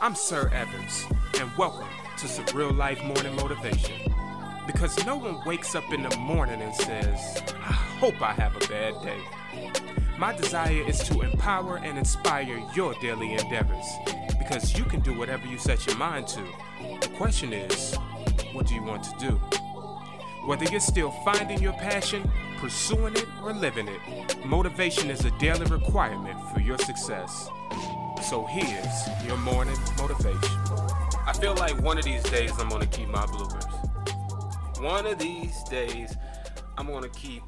I'm Sir Evans, and welcome to some real life morning motivation. Because no one wakes up in the morning and says, I hope I have a bad day. My desire is to empower and inspire your daily endeavors. Because you can do whatever you set your mind to. The question is, what do you want to do? Whether you're still finding your passion, pursuing it, or living it, motivation is a daily requirement for your success. So here's your morning motivation. I feel like one of these days I'm gonna keep my bloopers. One of these days I'm gonna keep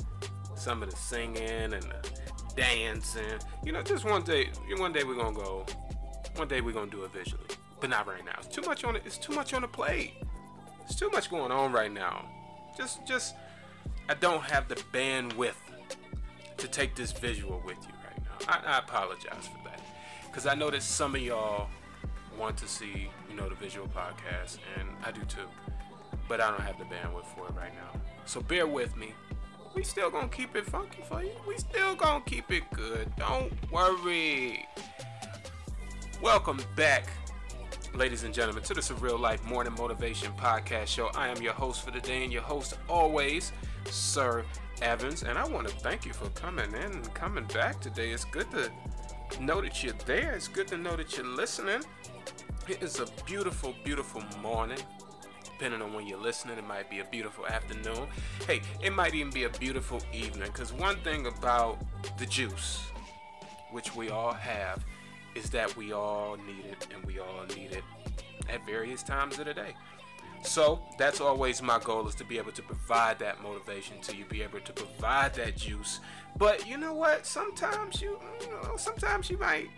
some of the singing and the dancing. You know, just one day. One day we're gonna go. One day we're gonna do it visually, but not right now. It's too much on it. It's too much on the plate. It's too much going on right now. Just, just, I don't have the bandwidth to take this visual with you right now. I, I apologize for that, because I know that some of y'all want to see, you know, the visual podcast, and I do too. But I don't have the bandwidth for it right now. So bear with me. We still gonna keep it funky for you. We still gonna keep it good. Don't worry. Welcome back ladies and gentlemen, to the Surreal Life Morning Motivation Podcast Show. I am your host for the day and your host always, Sir Evans. And I want to thank you for coming in and coming back today. It's good to know that you're there, it's good to know that you're listening. It is a beautiful, beautiful morning. Depending on when you're listening, it might be a beautiful afternoon. Hey, it might even be a beautiful evening. Because one thing about the juice, which we all have, is that we all need it and we all need it at various times of the day. So that's always my goal is to be able to provide that motivation to you, be able to provide that juice. But you know what? Sometimes you, you know, sometimes you might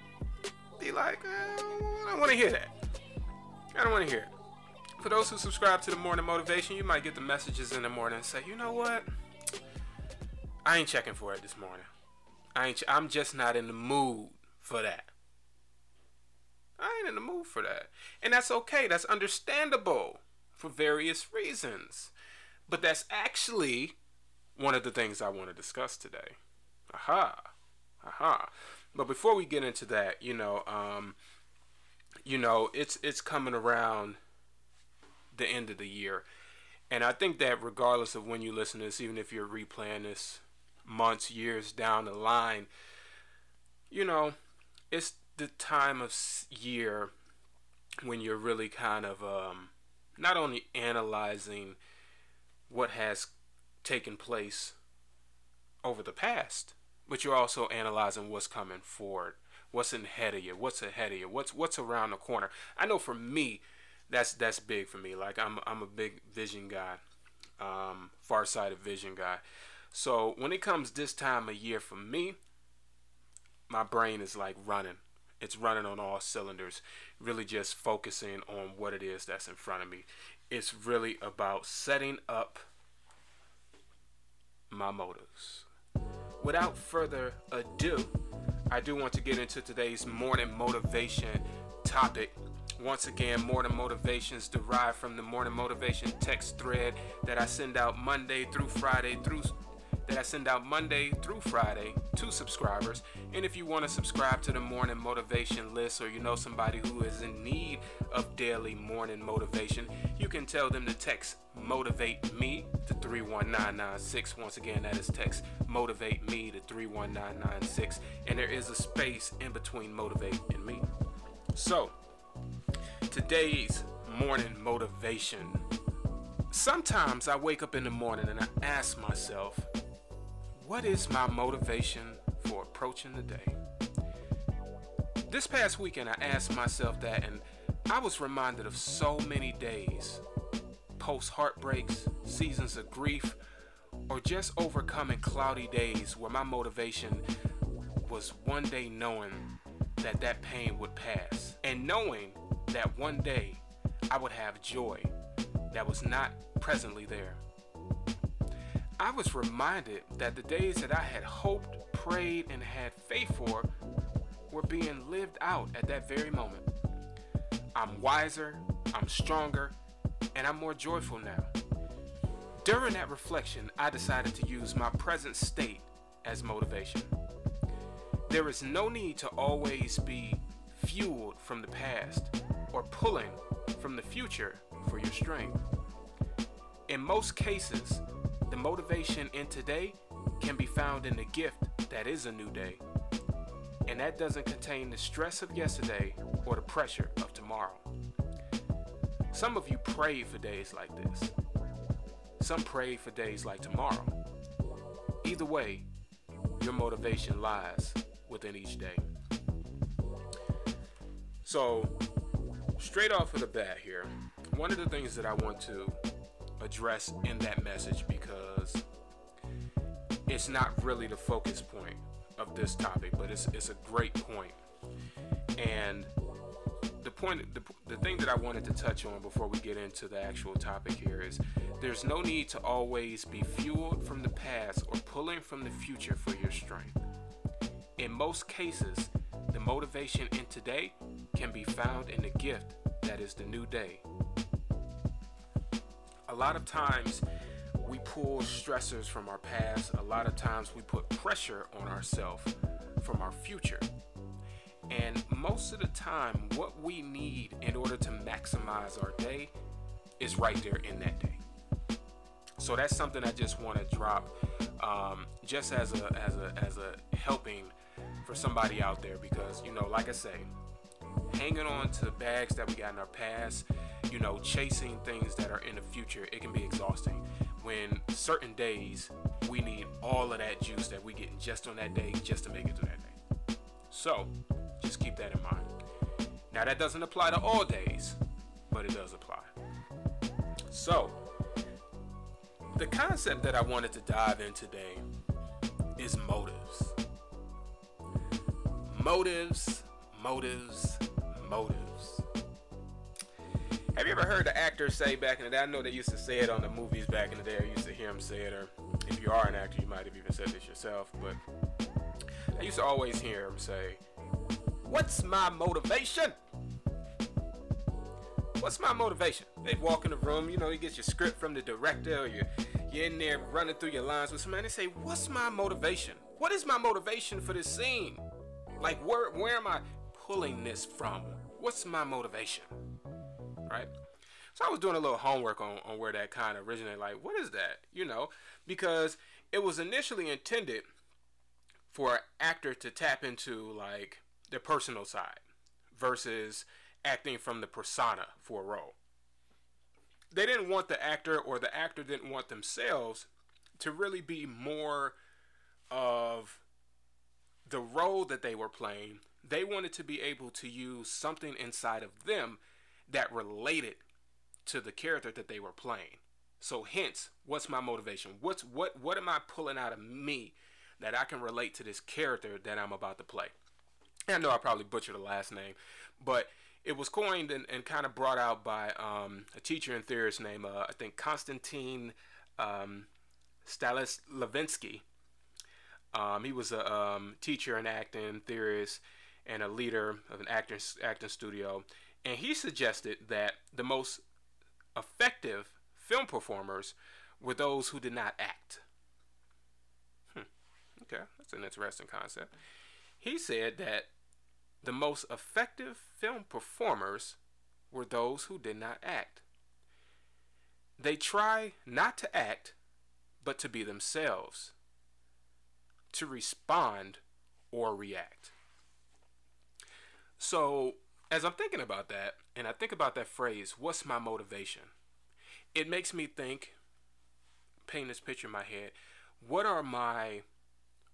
be like, eh, I don't want to hear that. I don't want to hear it. For those who subscribe to the morning motivation, you might get the messages in the morning and say, you know what? I ain't checking for it this morning. I ain't. I'm just not in the mood for that. I ain't in the mood for that. And that's okay. That's understandable for various reasons. But that's actually one of the things I want to discuss today. Aha. Aha. But before we get into that, you know, um, you know, it's it's coming around the end of the year. And I think that regardless of when you listen to this, even if you're replaying this months, years down the line, you know, it's the time of year when you're really kind of um, not only analyzing what has taken place over the past, but you're also analyzing what's coming forward, what's ahead of you, what's ahead of you, what's what's around the corner. I know for me, that's that's big for me. Like I'm I'm a big vision guy, um, far-sighted vision guy. So when it comes this time of year for me, my brain is like running it's running on all cylinders, really just focusing on what it is that's in front of me. It's really about setting up my motives. Without further ado, I do want to get into today's morning motivation topic. Once again, morning motivations derived from the morning motivation text thread that I send out Monday through Friday through that I send out Monday through Friday to subscribers. And if you want to subscribe to the morning motivation list or you know somebody who is in need of daily morning motivation, you can tell them to text motivate me to 31996. Once again, that is text motivate me to 31996. And there is a space in between motivate and me. So, today's morning motivation. Sometimes I wake up in the morning and I ask myself, what is my motivation for approaching the day? This past weekend, I asked myself that, and I was reminded of so many days post heartbreaks, seasons of grief, or just overcoming cloudy days where my motivation was one day knowing that that pain would pass, and knowing that one day I would have joy that was not presently there. I was reminded that the days that I had hoped, prayed, and had faith for were being lived out at that very moment. I'm wiser, I'm stronger, and I'm more joyful now. During that reflection, I decided to use my present state as motivation. There is no need to always be fueled from the past or pulling from the future for your strength. In most cases, the motivation in today can be found in the gift that is a new day. And that doesn't contain the stress of yesterday or the pressure of tomorrow. Some of you pray for days like this. Some pray for days like tomorrow. Either way, your motivation lies within each day. So, straight off of the bat here, one of the things that I want to address in that message because it's not really the focus point of this topic, but it's, it's a great point. And the point, the, the thing that I wanted to touch on before we get into the actual topic here is there's no need to always be fueled from the past or pulling from the future for your strength. In most cases, the motivation in today can be found in the gift that is the new day. A lot of times, we pull stressors from our past. A lot of times, we put pressure on ourselves from our future. And most of the time, what we need in order to maximize our day is right there in that day. So that's something I just want to drop, um, just as a as a as a helping for somebody out there because you know, like I say, hanging on to bags that we got in our past, you know, chasing things that are in the future, it can be exhausting. When certain days we need all of that juice that we get just on that day just to make it through that day. So just keep that in mind. Now that doesn't apply to all days, but it does apply. So the concept that I wanted to dive in today is motives. Motives, motives, motives. Have you ever heard the actor say back in the day? I know they used to say it on the movies back in the day. I used to hear them say it, or if you are an actor, you might have even said this yourself. But I used to always hear them say, What's my motivation? What's my motivation? They walk in the room, you know, you get your script from the director, or you're, you're in there running through your lines with somebody. They say, What's my motivation? What is my motivation for this scene? Like, where, where am I pulling this from? What's my motivation? Mm-hmm. Right? So I was doing a little homework on, on where that kind of originated. Like, what is that? You know, because it was initially intended for an actor to tap into like their personal side versus acting from the persona for a role. They didn't want the actor or the actor didn't want themselves to really be more of the role that they were playing, they wanted to be able to use something inside of them that related to the character that they were playing. So hence, what's my motivation? What's what what am I pulling out of me that I can relate to this character that I'm about to play? I know I probably butchered the last name, but it was coined and, and kind of brought out by um, a teacher and theorist named uh, I think Konstantin um, Stanislavski. Um, he was a um, teacher and acting theorist and a leader of an acting acting studio, and he suggested that the most effective film performers were those who did not act. Hmm. Okay, that's an interesting concept. He said that the most effective film performers were those who did not act. They try not to act, but to be themselves to respond or react. So, as I'm thinking about that, and I think about that phrase, what's my motivation? It makes me think, paint this picture in my head, what are my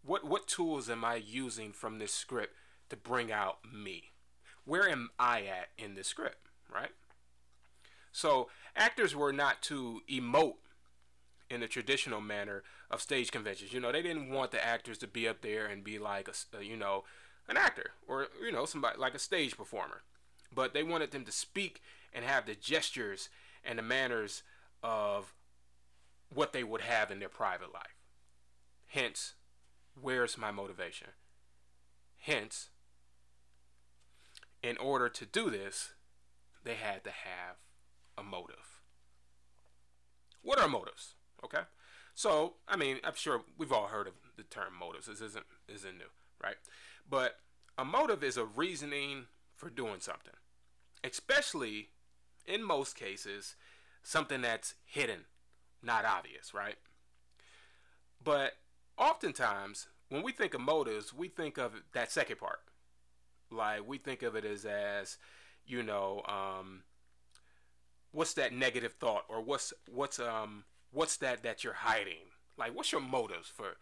what what tools am I using from this script to bring out me? Where am I at in this script, right? So actors were not to emote in the traditional manner of stage conventions. You know, they didn't want the actors to be up there and be like a, uh, you know, an actor or you know somebody like a stage performer, but they wanted them to speak and have the gestures and the manners of what they would have in their private life. Hence, where's my motivation? Hence, in order to do this, they had to have a motive. What are motives? Okay. So, I mean, I'm sure we've all heard of the term motives. This isn't isn't new, right? But a motive is a reasoning for doing something. especially in most cases, something that's hidden, not obvious, right? But oftentimes, when we think of motives, we think of that second part. Like we think of it as as, you know, um, what's that negative thought or what's what's um what's that that you're hiding? Like what's your motives for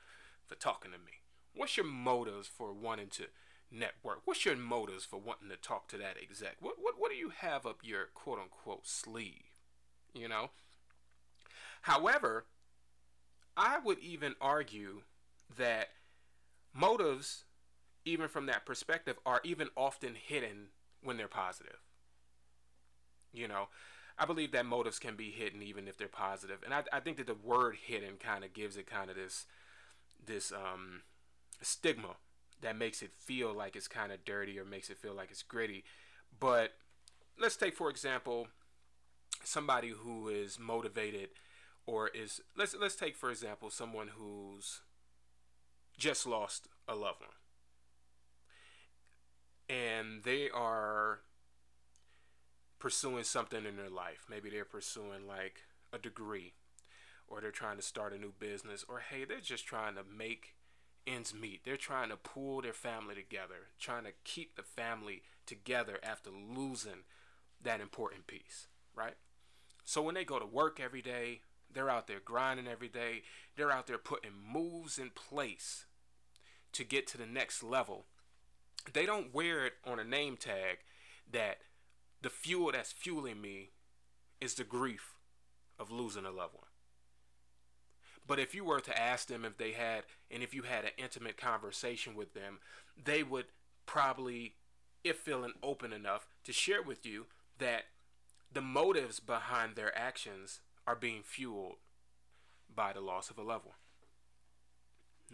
for talking to me? What's your motives for wanting to network? What's your motives for wanting to talk to that exec? What what what do you have up your quote unquote sleeve? You know? However, I would even argue that motives, even from that perspective, are even often hidden when they're positive. You know, I believe that motives can be hidden even if they're positive, and I, I think that the word hidden kind of gives it kind of this this um, stigma that makes it feel like it's kind of dirty or makes it feel like it's gritty. But let's take for example somebody who is motivated or is let's let's take for example someone who's just lost a loved one and they are pursuing something in their life maybe they're pursuing like a degree or they're trying to start a new business or hey they're just trying to make ends meet they're trying to pull their family together trying to keep the family together after losing that important piece right so when they go to work every day they're out there grinding every day. They're out there putting moves in place to get to the next level. They don't wear it on a name tag that the fuel that's fueling me is the grief of losing a loved one. But if you were to ask them if they had, and if you had an intimate conversation with them, they would probably, if feeling open enough, to share with you that the motives behind their actions are being fueled by the loss of a loved one.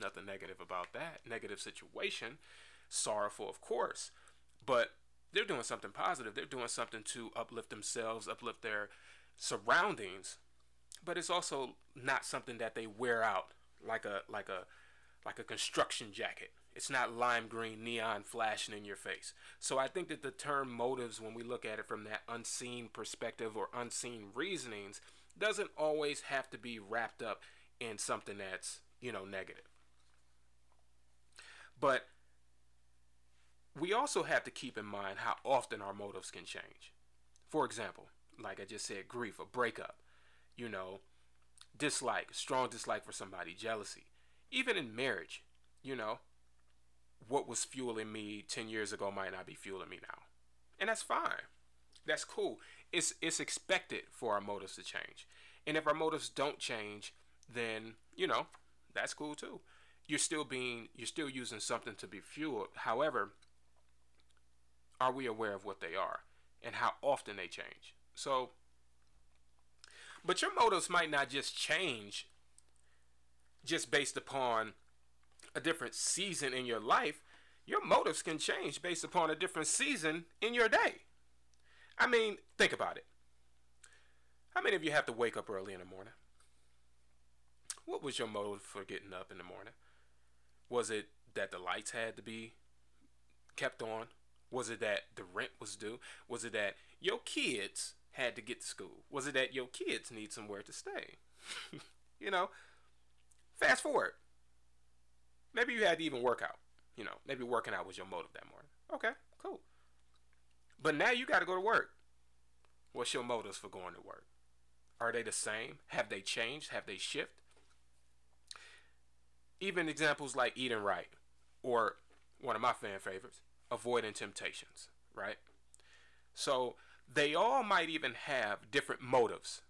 Nothing negative about that. Negative situation, sorrowful, of course, but they're doing something positive. They're doing something to uplift themselves, uplift their surroundings, but it's also not something that they wear out like a like a like a construction jacket. It's not lime green neon flashing in your face. So I think that the term motives, when we look at it from that unseen perspective or unseen reasonings, doesn't always have to be wrapped up in something that's, you know, negative. But we also have to keep in mind how often our motives can change. For example, like I just said, grief, a breakup, you know, dislike, strong dislike for somebody, jealousy. Even in marriage, you know, what was fueling me 10 years ago might not be fueling me now. And that's fine. That's cool it's it's expected for our motives to change. And if our motives don't change, then you know that's cool too. You're still being you're still using something to be fueled. However, are we aware of what they are and how often they change? So, but your motives might not just change just based upon a different season in your life. Your motives can change based upon a different season in your day. I mean, think about it. How many of you have to wake up early in the morning? What was your motive for getting up in the morning? Was it that the lights had to be kept on? Was it that the rent was due? Was it that your kids had to get to school? Was it that your kids need somewhere to stay? you know, fast forward. Maybe you had to even work out. You know, maybe working out was your motive that morning. Okay, cool. But now you got to go to work. What's your motives for going to work? Are they the same? Have they changed? Have they shifted? Even examples like eating right, or one of my fan favorites, avoiding temptations, right? So they all might even have different motives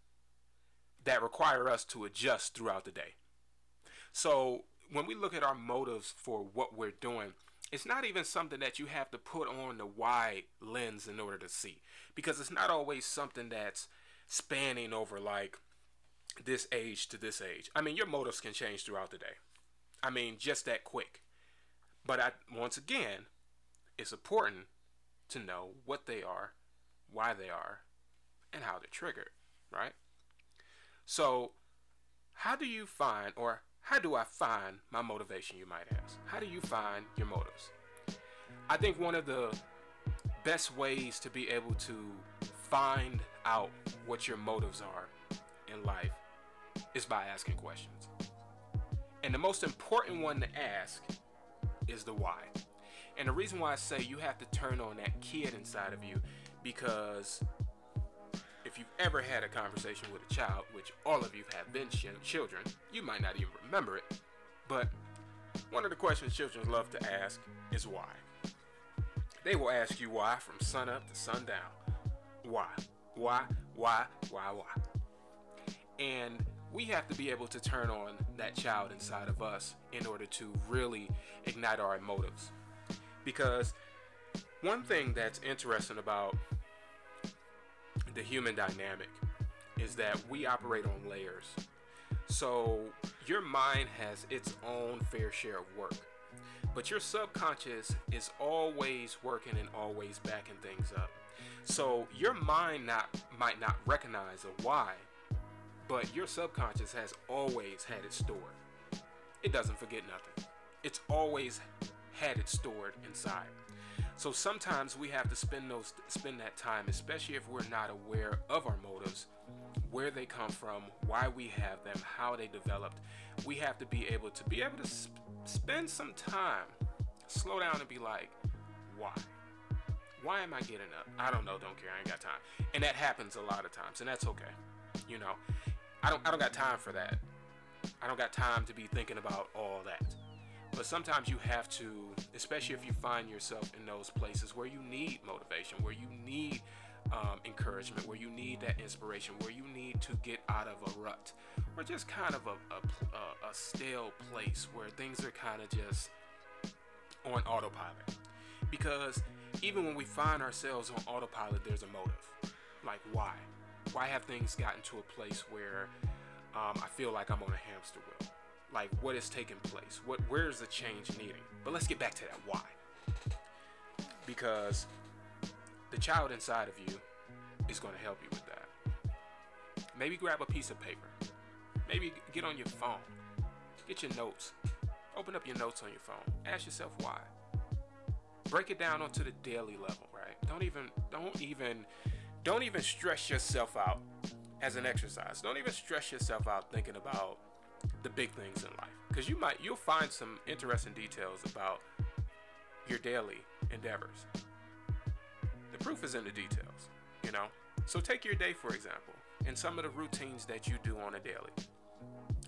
that require us to adjust throughout the day. So when we look at our motives for what we're doing, it's not even something that you have to put on the wide lens in order to see because it's not always something that's spanning over like this age to this age. I mean, your motives can change throughout the day. I mean, just that quick. But I, once again, it's important to know what they are, why they are, and how they're triggered, right? So, how do you find or how do I find my motivation, you might ask? How do you find your motives? I think one of the best ways to be able to find out what your motives are in life is by asking questions. And the most important one to ask is the why. And the reason why I say you have to turn on that kid inside of you because if you've ever had a conversation with a child, which all of you have been children, you might not even remember it. But one of the questions children love to ask is why. They will ask you why from sun up to sundown. Why? Why? Why? Why? Why? And we have to be able to turn on that child inside of us in order to really ignite our motives. Because one thing that's interesting about the human dynamic is that we operate on layers. So your mind has its own fair share of work. But your subconscious is always working and always backing things up. So your mind not might not recognize a why, but your subconscious has always had it stored. It doesn't forget nothing. It's always had it stored inside. So sometimes we have to spend those spend that time, especially if we're not aware of our motives, where they come from, why we have them, how they developed. We have to be able to be able to sp- spend some time, slow down and be like, why? Why am I getting up? I don't know, don't care, I ain't got time. And that happens a lot of times, and that's okay. You know, I don't I don't got time for that. I don't got time to be thinking about all that. But sometimes you have to, especially if you find yourself in those places where you need motivation, where you need um, encouragement, where you need that inspiration, where you need to get out of a rut, or just kind of a, a, a stale place where things are kind of just on autopilot. Because even when we find ourselves on autopilot, there's a motive. Like, why? Why have things gotten to a place where um, I feel like I'm on a hamster wheel? Like what is taking place? What where is the change needing? But let's get back to that why. Because the child inside of you is going to help you with that. Maybe grab a piece of paper. Maybe get on your phone. Get your notes. Open up your notes on your phone. Ask yourself why. Break it down onto the daily level right? Don't even don't even don't even stress yourself out as an exercise. Don't even stress yourself out thinking about the big things in life. Because you might you'll find some interesting details about your daily endeavors. The proof is in the details you know? So take your day for example and some of the routines that you do on a daily.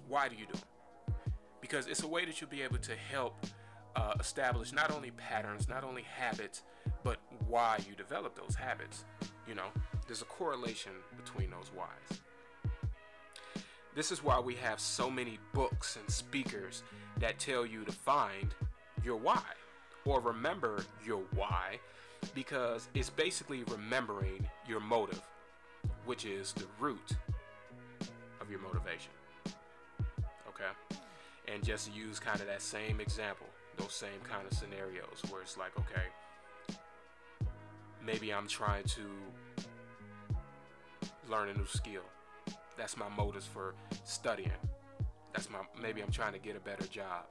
Why do you do them because it's a way that you'll be able to help uh, establish not only patterns not only habits but why you develop those habits you know? There's a correlation between those whys this is why we have so many books and speakers that tell you to find your why or remember your why because it's basically remembering your motive, which is the root of your motivation. Okay? And just use kind of that same example, those same kind of scenarios where it's like, okay, maybe I'm trying to learn a new skill that's my motives for studying. That's my maybe I'm trying to get a better job.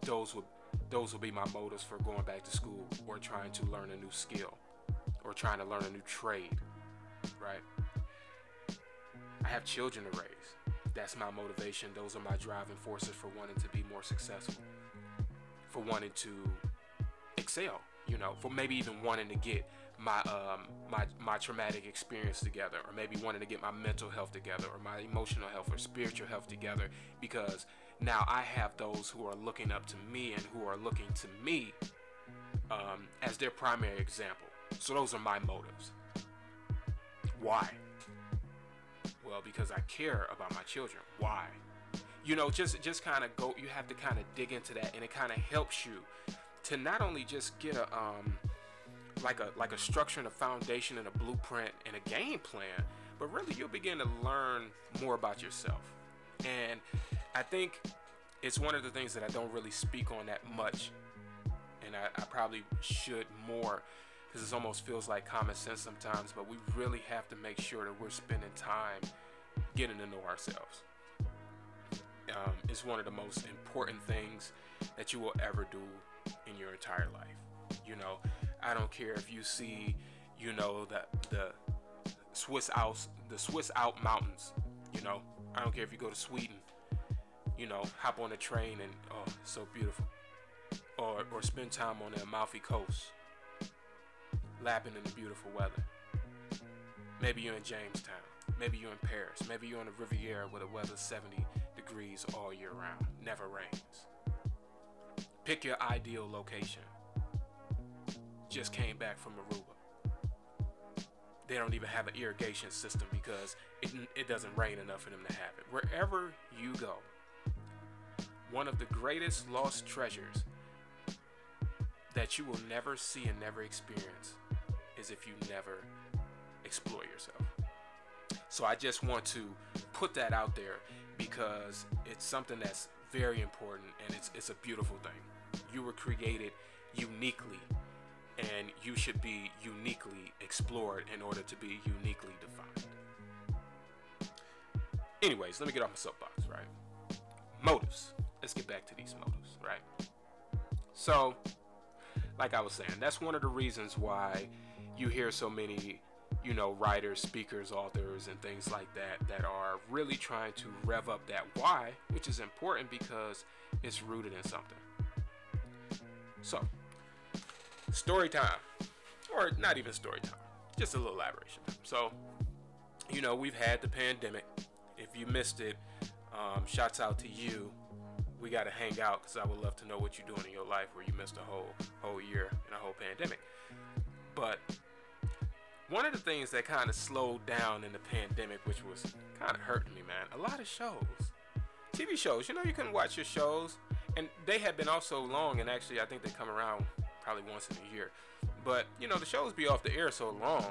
Those would those will be my motives for going back to school or trying to learn a new skill or trying to learn a new trade. Right? I have children to raise. That's my motivation. Those are my driving forces for wanting to be more successful. For wanting to excel, you know, for maybe even wanting to get my um, my my traumatic experience together, or maybe wanting to get my mental health together, or my emotional health or spiritual health together, because now I have those who are looking up to me and who are looking to me um, as their primary example. So those are my motives. Why? Well, because I care about my children. Why? You know, just just kind of go. You have to kind of dig into that, and it kind of helps you to not only just get a um, like a like a structure and a foundation and a blueprint and a game plan, but really you'll begin to learn more about yourself. And I think it's one of the things that I don't really speak on that much, and I, I probably should more because it almost feels like common sense sometimes. But we really have to make sure that we're spending time getting to know ourselves. Um, it's one of the most important things that you will ever do in your entire life. You know, I don't care if you see, you know, the the Swiss Alps, the Swiss Alp mountains. You know, I don't care if you go to Sweden. You know, hop on a train and oh, so beautiful. Or or spend time on the Amalfi Coast, lapping in the beautiful weather. Maybe you're in Jamestown. Maybe you're in Paris. Maybe you're on the Riviera where the weather's 70 degrees all year round, never rains. Pick your ideal location. Just came back from Aruba. They don't even have an irrigation system because it, it doesn't rain enough for them to have it. Wherever you go, one of the greatest lost treasures that you will never see and never experience is if you never explore yourself. So I just want to put that out there because it's something that's very important and it's it's a beautiful thing. You were created uniquely and you should be uniquely explored in order to be uniquely defined. Anyways, let me get off my soapbox, right? Motives. Let's get back to these motives, right? So, like I was saying, that's one of the reasons why you hear so many you know, writers, speakers, authors, and things like that that are really trying to rev up that why, which is important because it's rooted in something. So, story time, or not even story time, just a little elaboration. So, you know, we've had the pandemic. If you missed it, um, shouts out to you. We got to hang out because I would love to know what you're doing in your life where you missed a whole whole year and a whole pandemic. But one of the things that kind of slowed down in the pandemic, which was kind of hurting me, man, a lot of shows, TV shows, you know, you couldn't watch your shows, and they had been off so long, and actually, I think they come around probably once in a year. But you know, the shows be off the air so long.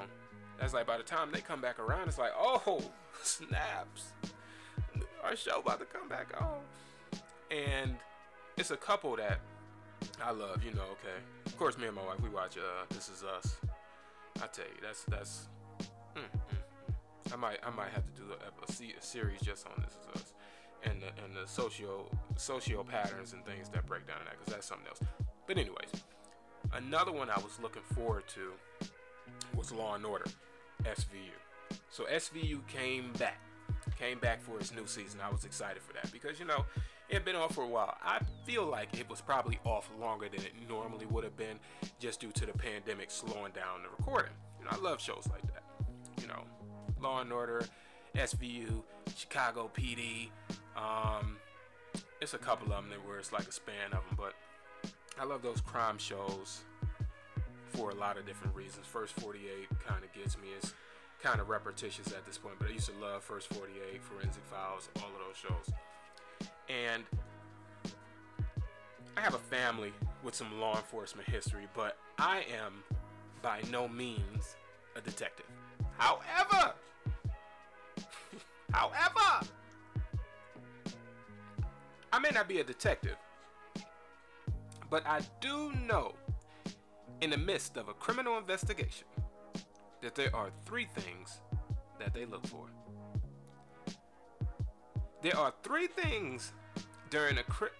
That's like by the time they come back around, it's like, oh, snaps, our show about to come back on. And it's a couple that I love, you know. Okay, of course, me and my wife we watch uh, This Is Us I tell you, that's that's. Mm, mm, mm. I might I might have to do a, a, a series just on this is us and the, and the socio socio patterns and things that break down in that because that's something else. But anyways, another one I was looking forward to was Law and Order, SVU. So SVU came back, came back for its new season. I was excited for that because you know it had been off for a while. I feel like it was probably off longer than it normally would have been just due to the pandemic slowing down the recording. You know, I love shows like that. You know, Law and Order, SVU, Chicago PD. Um, it's a couple of them that where it's like a span of them, but I love those crime shows for a lot of different reasons. First 48 kind of gets me. It's kind of repetitious at this point, but I used to love First 48, Forensic Files, all of those shows. And I have a family with some law enforcement history, but I am by no means a detective. However, however, I may not be a detective, but I do know in the midst of a criminal investigation that there are three things that they look for. There are three things during a cri-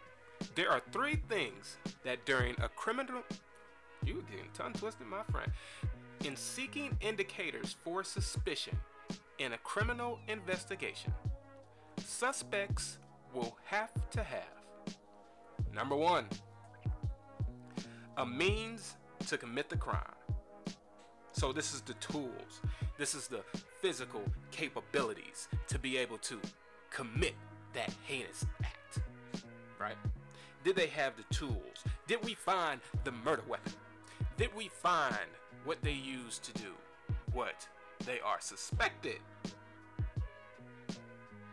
there are three things that during a criminal you getting tongue twisted, my friend. In seeking indicators for suspicion in a criminal investigation, suspects will have to have number one, a means to commit the crime. So, this is the tools, this is the physical capabilities to be able to commit that heinous act, right? Did they have the tools? Did we find the murder weapon? Did we find what they used to do what they are suspected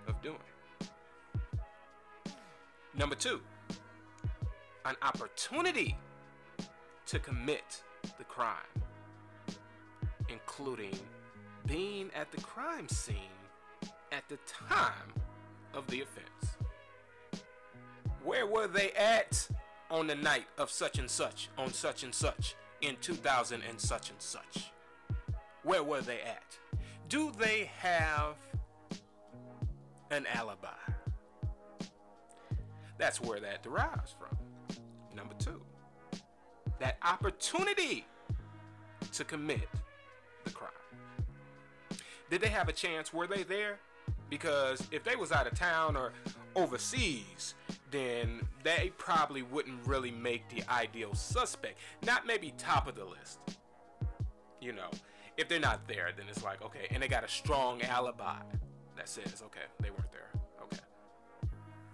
of doing? Number two, an opportunity to commit the crime, including being at the crime scene at the time of the offense. Where were they at on the night of such and such, on such and such, in 2000 and such and such? Where were they at? Do they have an alibi? That's where that derives from. Number two, that opportunity to commit the crime. Did they have a chance? Were they there? Because if they was out of town or overseas, then they probably wouldn't really make the ideal suspect. Not maybe top of the list. You know, if they're not there, then it's like, okay, and they got a strong alibi that says, okay, they weren't there. Okay.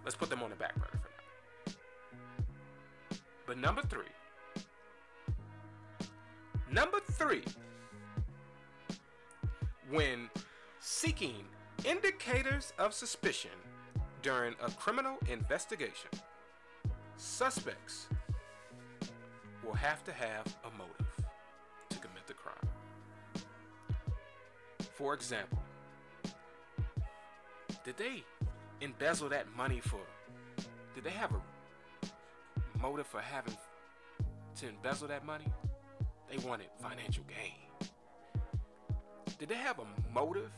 Let's put them on the back burner for now. But number three, number three, when seeking indicators of suspicion during a criminal investigation, suspects will have to have a motive to commit the crime. For example, did they embezzle that money for? Did they have a motive for having to embezzle that money? They wanted financial gain. Did they have a motive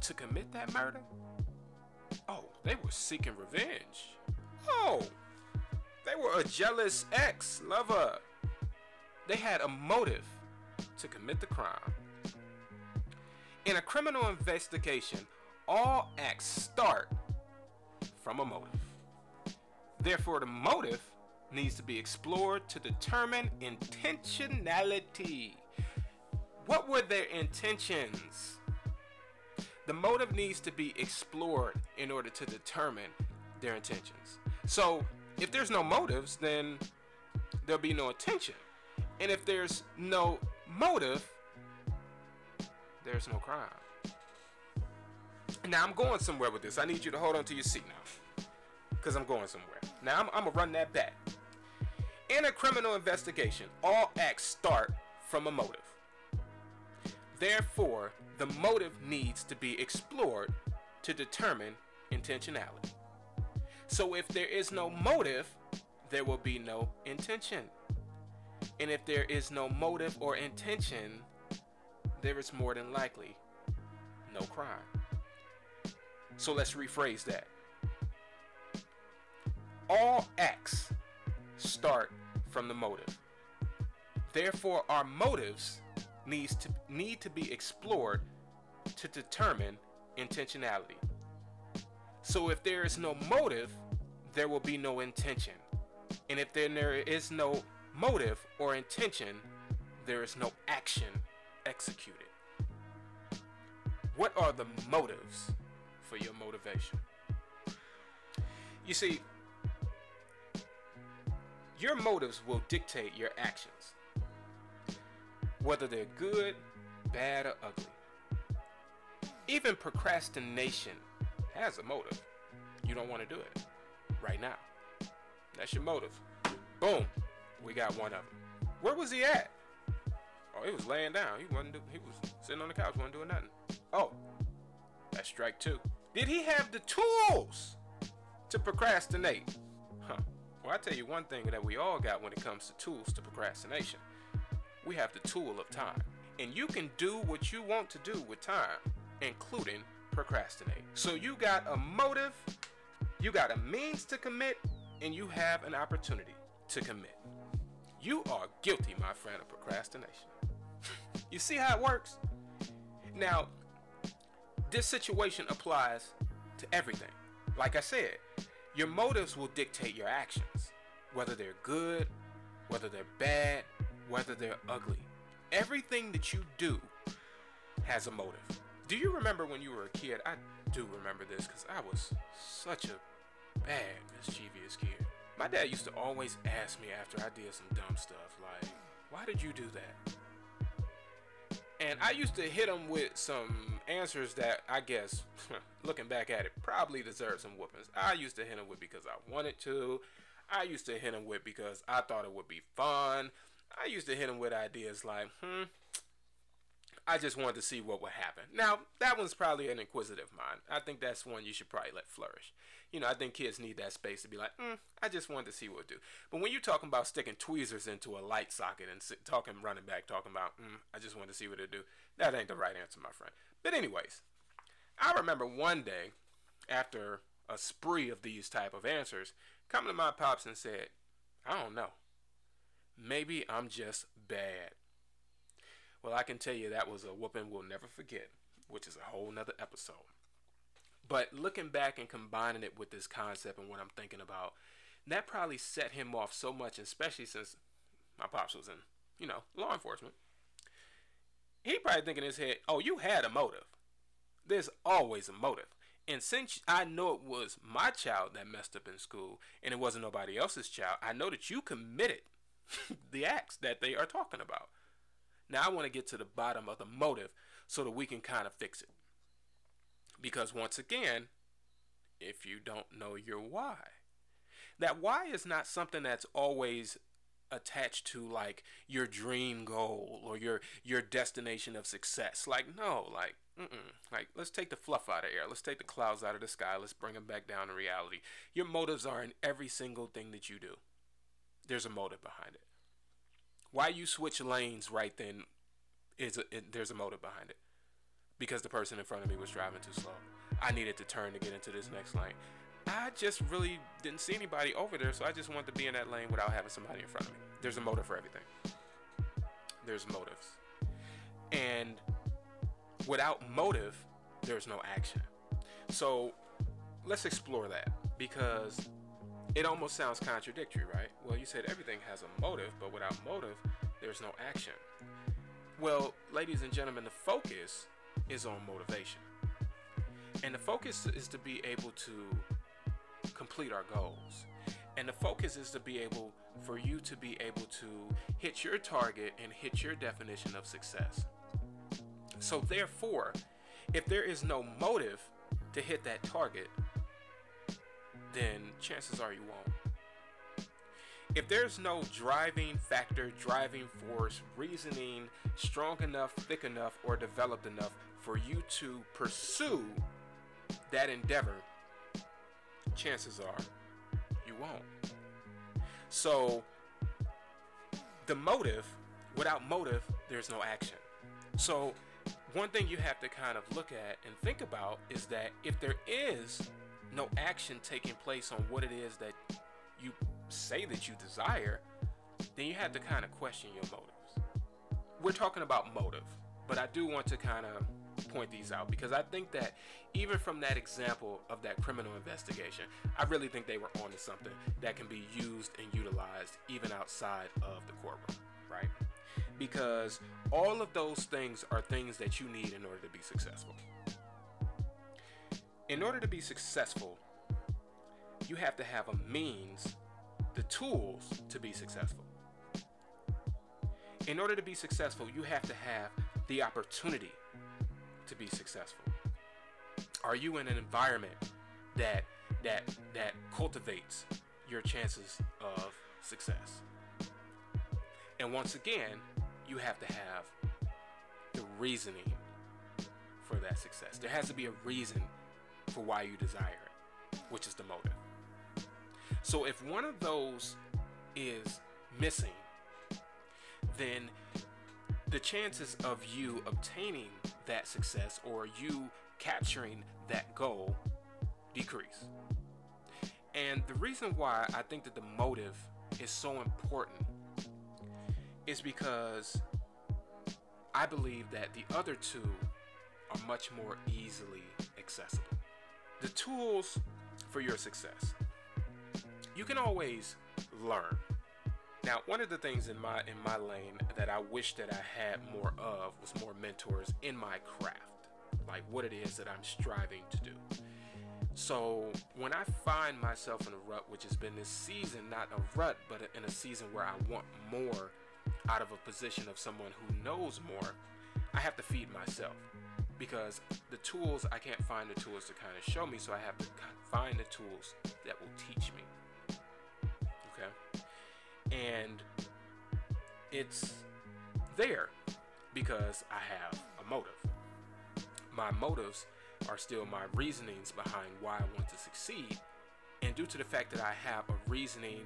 to commit that murder? Oh, they were seeking revenge. Oh, they were a jealous ex lover. They had a motive to commit the crime. In a criminal investigation, all acts start from a motive. Therefore, the motive needs to be explored to determine intentionality. What were their intentions? The motive needs to be explored in order to determine their intentions. So, if there's no motives, then there'll be no intention. And if there's no motive, there's no crime. Now I'm going somewhere with this. I need you to hold on to your seat now. Because I'm going somewhere. Now I'm, I'm to run that back. In a criminal investigation, all acts start from a motive. Therefore, the motive needs to be explored to determine intentionality. So if there is no motive, there will be no intention. And if there is no motive or intention, there is more than likely no crime. So let's rephrase that. All acts start from the motive. Therefore, our motives needs to need to be explored to determine intentionality. So if there is no motive, there will be no intention. And if then there is no motive or intention, there is no action executed. What are the motives for your motivation? You see, your motives will dictate your actions, whether they're good, bad, or ugly. Even procrastination has a motive. You don't want to do it right now. That's your motive. Boom, we got one of them. Where was he at? Oh, he was laying down. He wasn't. Do- he was sitting on the couch, wasn't doing nothing. Oh, that's strike two. Did he have the tools to procrastinate? Well, I tell you one thing that we all got when it comes to tools to procrastination. We have the tool of time. And you can do what you want to do with time, including procrastinate. So you got a motive, you got a means to commit, and you have an opportunity to commit. You are guilty, my friend, of procrastination. you see how it works? Now, this situation applies to everything. Like I said, your motives will dictate your actions, whether they're good, whether they're bad, whether they're ugly. Everything that you do has a motive. Do you remember when you were a kid? I do remember this because I was such a bad, mischievous kid. My dad used to always ask me after I did some dumb stuff, like, why did you do that? And I used to hit him with some answers that I guess, looking back at it, probably deserved some whoopings. I used to hit him with because I wanted to. I used to hit him with because I thought it would be fun. I used to hit him with ideas like, hmm, I just wanted to see what would happen. Now, that one's probably an inquisitive mind. I think that's one you should probably let flourish. You know, I think kids need that space to be like, mm, I just wanted to see what it do. But when you're talking about sticking tweezers into a light socket and sit, talking, running back, talking about, mm, I just wanted to see what it do, that ain't the right answer, my friend. But anyways, I remember one day after a spree of these type of answers, coming to my pops and said, I don't know. Maybe I'm just bad. Well, I can tell you that was a whooping we'll never forget, which is a whole nother episode. But looking back and combining it with this concept and what I'm thinking about, that probably set him off so much, especially since my pops was in, you know, law enforcement. He probably thinking in his head, oh, you had a motive. There's always a motive. And since I know it was my child that messed up in school and it wasn't nobody else's child, I know that you committed the acts that they are talking about. Now I want to get to the bottom of the motive so that we can kind of fix it. Because once again, if you don't know your why, that why is not something that's always attached to like your dream goal or your your destination of success. Like no, like mm-mm. like let's take the fluff out of air. Let's take the clouds out of the sky. Let's bring them back down to reality. Your motives are in every single thing that you do. There's a motive behind it. Why you switch lanes right then is a, it, there's a motive behind it. Because the person in front of me was driving too slow. I needed to turn to get into this next lane. I just really didn't see anybody over there, so I just wanted to be in that lane without having somebody in front of me. There's a motive for everything. There's motives. And without motive, there's no action. So let's explore that because it almost sounds contradictory, right? Well, you said everything has a motive, but without motive, there's no action. Well, ladies and gentlemen, the focus is on motivation. And the focus is to be able to complete our goals. And the focus is to be able for you to be able to hit your target and hit your definition of success. So, therefore, if there is no motive to hit that target, then chances are you won't. If there's no driving factor, driving force, reasoning strong enough, thick enough, or developed enough for you to pursue that endeavor, chances are you won't. So, the motive, without motive, there's no action. So, one thing you have to kind of look at and think about is that if there is no action taking place on what it is that you say that you desire, then you have to kind of question your motives. We're talking about motive, but I do want to kind of point these out because I think that even from that example of that criminal investigation, I really think they were onto something that can be used and utilized even outside of the courtroom, right? Because all of those things are things that you need in order to be successful. In order to be successful, you have to have a means, the tools to be successful. In order to be successful, you have to have the opportunity to be successful. Are you in an environment that that that cultivates your chances of success? And once again, you have to have the reasoning for that success. There has to be a reason for why you desire it, which is the motive. So if one of those is missing, then the chances of you obtaining that success or you capturing that goal decrease. And the reason why I think that the motive is so important is because I believe that the other two are much more easily accessible. The tools for your success. You can always learn. Now, one of the things in my in my lane that I wish that I had more of was more mentors in my craft, like what it is that I'm striving to do. So when I find myself in a rut, which has been this season, not a rut, but in a season where I want more out of a position of someone who knows more, I have to feed myself because the tools I can't find the tools to kind of show me, so I have to find the tools that will teach me. Okay, and it's there because I have a motive. My motives are still my reasonings behind why I want to succeed, and due to the fact that I have a reasoning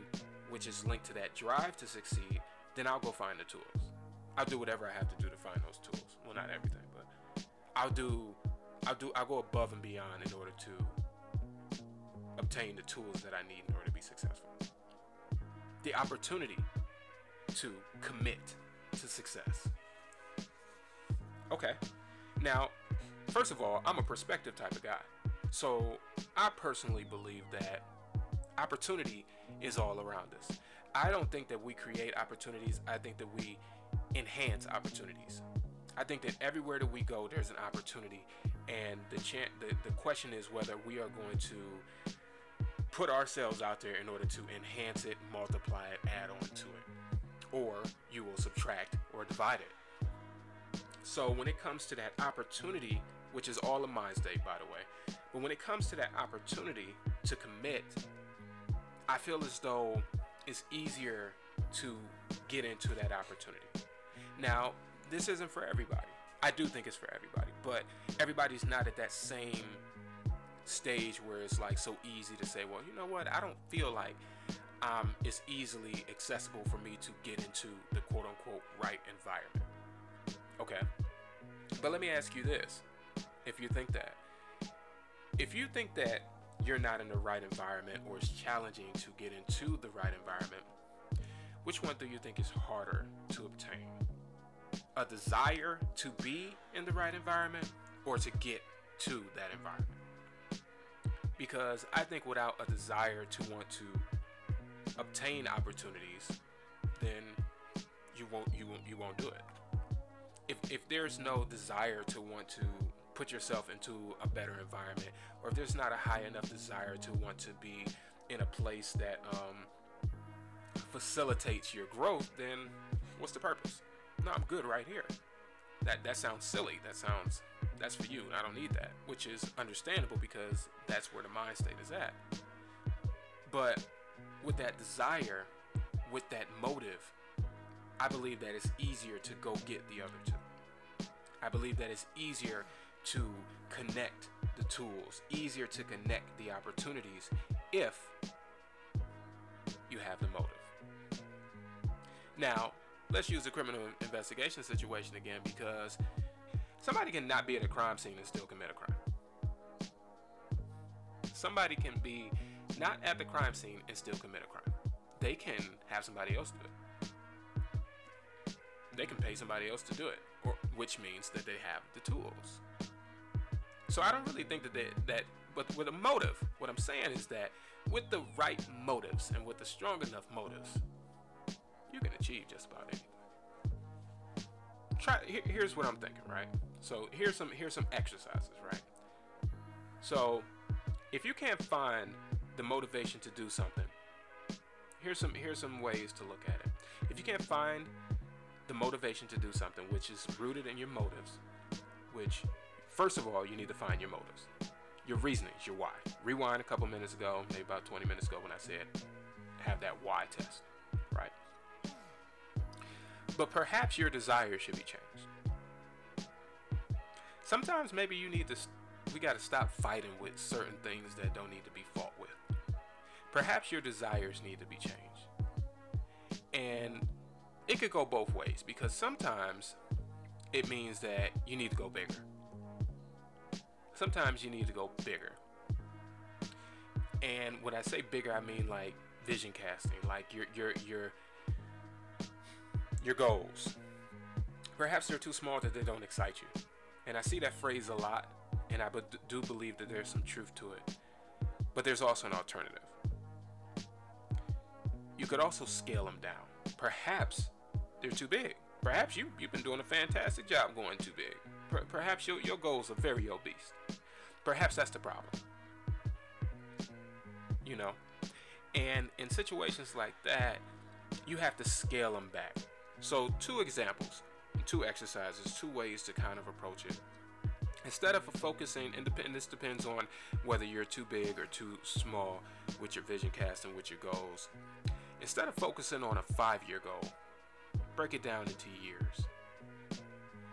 which is linked to that drive to succeed, then I'll go find the tools. I'll do whatever I have to do to find those tools. Well, not everything, I'll do I'll do I'll go above and beyond in order to obtain the tools that I need in order to be successful. The opportunity to commit to success. Okay. Now, first of all, I'm a perspective type of guy. So I personally believe that opportunity is all around us. I don't think that we create opportunities, I think that we enhance opportunities. I think that everywhere that we go, there's an opportunity, and the, chan- the the question is whether we are going to put ourselves out there in order to enhance it, multiply it, add on to it, or you will subtract or divide it. So when it comes to that opportunity, which is all of Minds Day, by the way, but when it comes to that opportunity to commit, I feel as though it's easier to get into that opportunity. Now, this isn't for everybody. I do think it's for everybody, but everybody's not at that same stage where it's like so easy to say, well, you know what? I don't feel like um, it's easily accessible for me to get into the quote unquote right environment. Okay. But let me ask you this if you think that. If you think that you're not in the right environment or it's challenging to get into the right environment, which one do you think is harder to obtain? A desire to be in the right environment or to get to that environment. Because I think without a desire to want to obtain opportunities, then you won't you won't you won't do it. If if there's no desire to want to put yourself into a better environment, or if there's not a high enough desire to want to be in a place that um, facilitates your growth, then what's the purpose? No, I'm good right here. That that sounds silly. That sounds that's for you, I don't need that, which is understandable because that's where the mind state is at. But with that desire, with that motive, I believe that it's easier to go get the other two. I believe that it's easier to connect the tools, easier to connect the opportunities if you have the motive. Now, let's use a criminal investigation situation again because somebody can not be at a crime scene and still commit a crime. Somebody can be not at the crime scene and still commit a crime. They can have somebody else do it. They can pay somebody else to do it, or which means that they have the tools. So I don't really think that they, that but with a motive, what I'm saying is that with the right motives and with the strong enough motives, you can achieve just about anything. Try here, here's what I'm thinking, right? So here's some here's some exercises, right? So if you can't find the motivation to do something, here's some here's some ways to look at it. If you can't find the motivation to do something which is rooted in your motives, which first of all you need to find your motives. Your reasonings, your why. Rewind a couple minutes ago, maybe about 20 minutes ago when I said have that why test? But perhaps your desire should be changed. Sometimes maybe you need to, we got to stop fighting with certain things that don't need to be fought with. Perhaps your desires need to be changed. And it could go both ways because sometimes it means that you need to go bigger. Sometimes you need to go bigger. And when I say bigger, I mean like vision casting, like you're you're you're your goals. Perhaps they're too small that they don't excite you. And I see that phrase a lot, and I do believe that there's some truth to it. But there's also an alternative. You could also scale them down. Perhaps they're too big. Perhaps you, you've been doing a fantastic job going too big. Per- perhaps your, your goals are very obese. Perhaps that's the problem. You know? And in situations like that, you have to scale them back. So, two examples, two exercises, two ways to kind of approach it. Instead of focusing, and this depends on whether you're too big or too small with your vision casting, with your goals. Instead of focusing on a five year goal, break it down into years.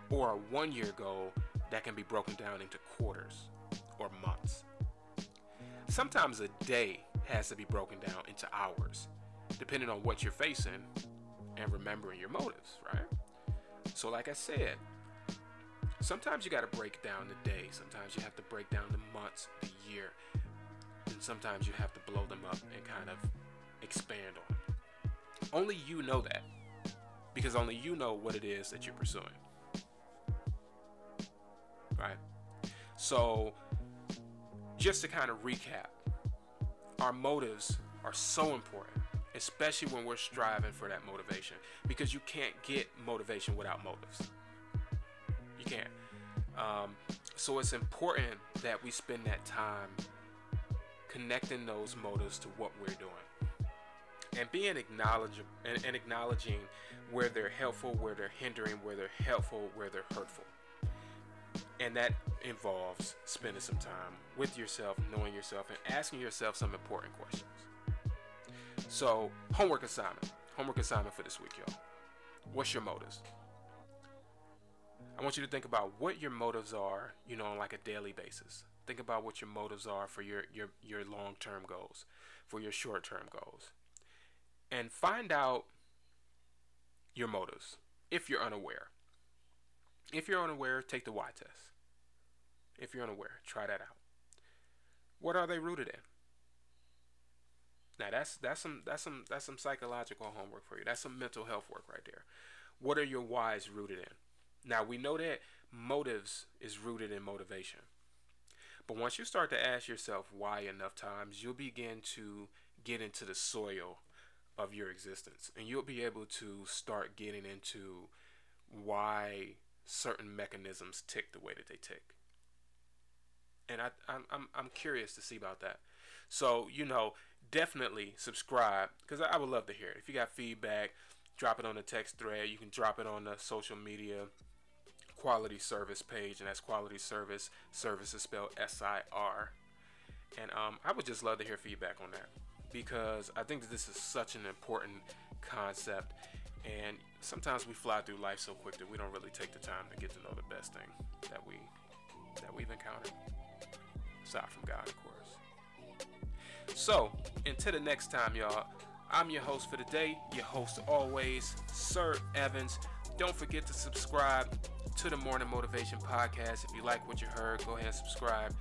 Or a one year goal that can be broken down into quarters or months. Sometimes a day has to be broken down into hours, depending on what you're facing and remembering your motives, right? So, like I said, sometimes you got to break down the day, sometimes you have to break down the months, the year, and sometimes you have to blow them up and kind of expand on them. Only you know that because only you know what it is that you're pursuing. right? So, just to kind of recap, our motives are so important, especially when we're striving for that motivation, because you can't get motivation without motives. You can't. Um, so it's important that we spend that time connecting those motives to what we're doing and being acknowledgeable and, and, acknowledging where they're helpful, where they're hindering, where they're helpful, where they're hurtful. And that involves spending some time with yourself, knowing yourself, and asking yourself some important questions. So, homework assignment. Homework assignment for this week, y'all. What's your motives? I want you to think about what your motives are, you know, on like a daily basis. Think about what your motives are for your your your long-term goals, for your short-term goals. And find out your motives if you're unaware. If you're unaware, take the why test. If you're unaware, try that out. What are they rooted in? Now that's that's some that's some that's some psychological homework for you. That's some mental health work right there. What are your whys rooted in? Now we know that motives is rooted in motivation. But once you start to ask yourself why enough times, you'll begin to get into the soil of your existence and you'll be able to start getting into why certain mechanisms tick the way that they tick. And I, I'm, I'm, I'm curious to see about that. So, you know, definitely subscribe because I, I would love to hear it. If you got feedback, drop it on the text thread. You can drop it on the social media quality service page, and that's quality service. Service is spelled S I R. And um, I would just love to hear feedback on that because I think that this is such an important concept. And sometimes we fly through life so quick that we don't really take the time to get to know the best thing that we that we've encountered, aside from God, of course. So until the next time, y'all. I'm your host for the day, your host always, Sir Evans. Don't forget to subscribe to the Morning Motivation Podcast. If you like what you heard, go ahead and subscribe.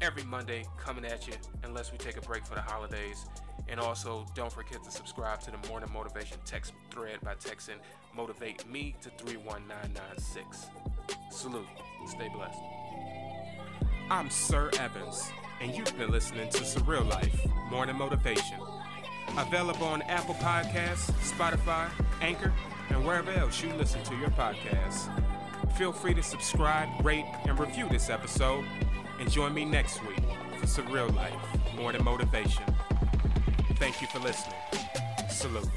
Every Monday, coming at you, unless we take a break for the holidays. And also, don't forget to subscribe to the Morning Motivation text thread by texting Motivate Me to 31996. Salute. Stay blessed. I'm Sir Evans, and you've been listening to Surreal Life Morning Motivation. Available on Apple Podcasts, Spotify, Anchor, and wherever else you listen to your podcasts. Feel free to subscribe, rate, and review this episode. And join me next week for Surreal Life Morning Motivation. Thank you for listening. Salute.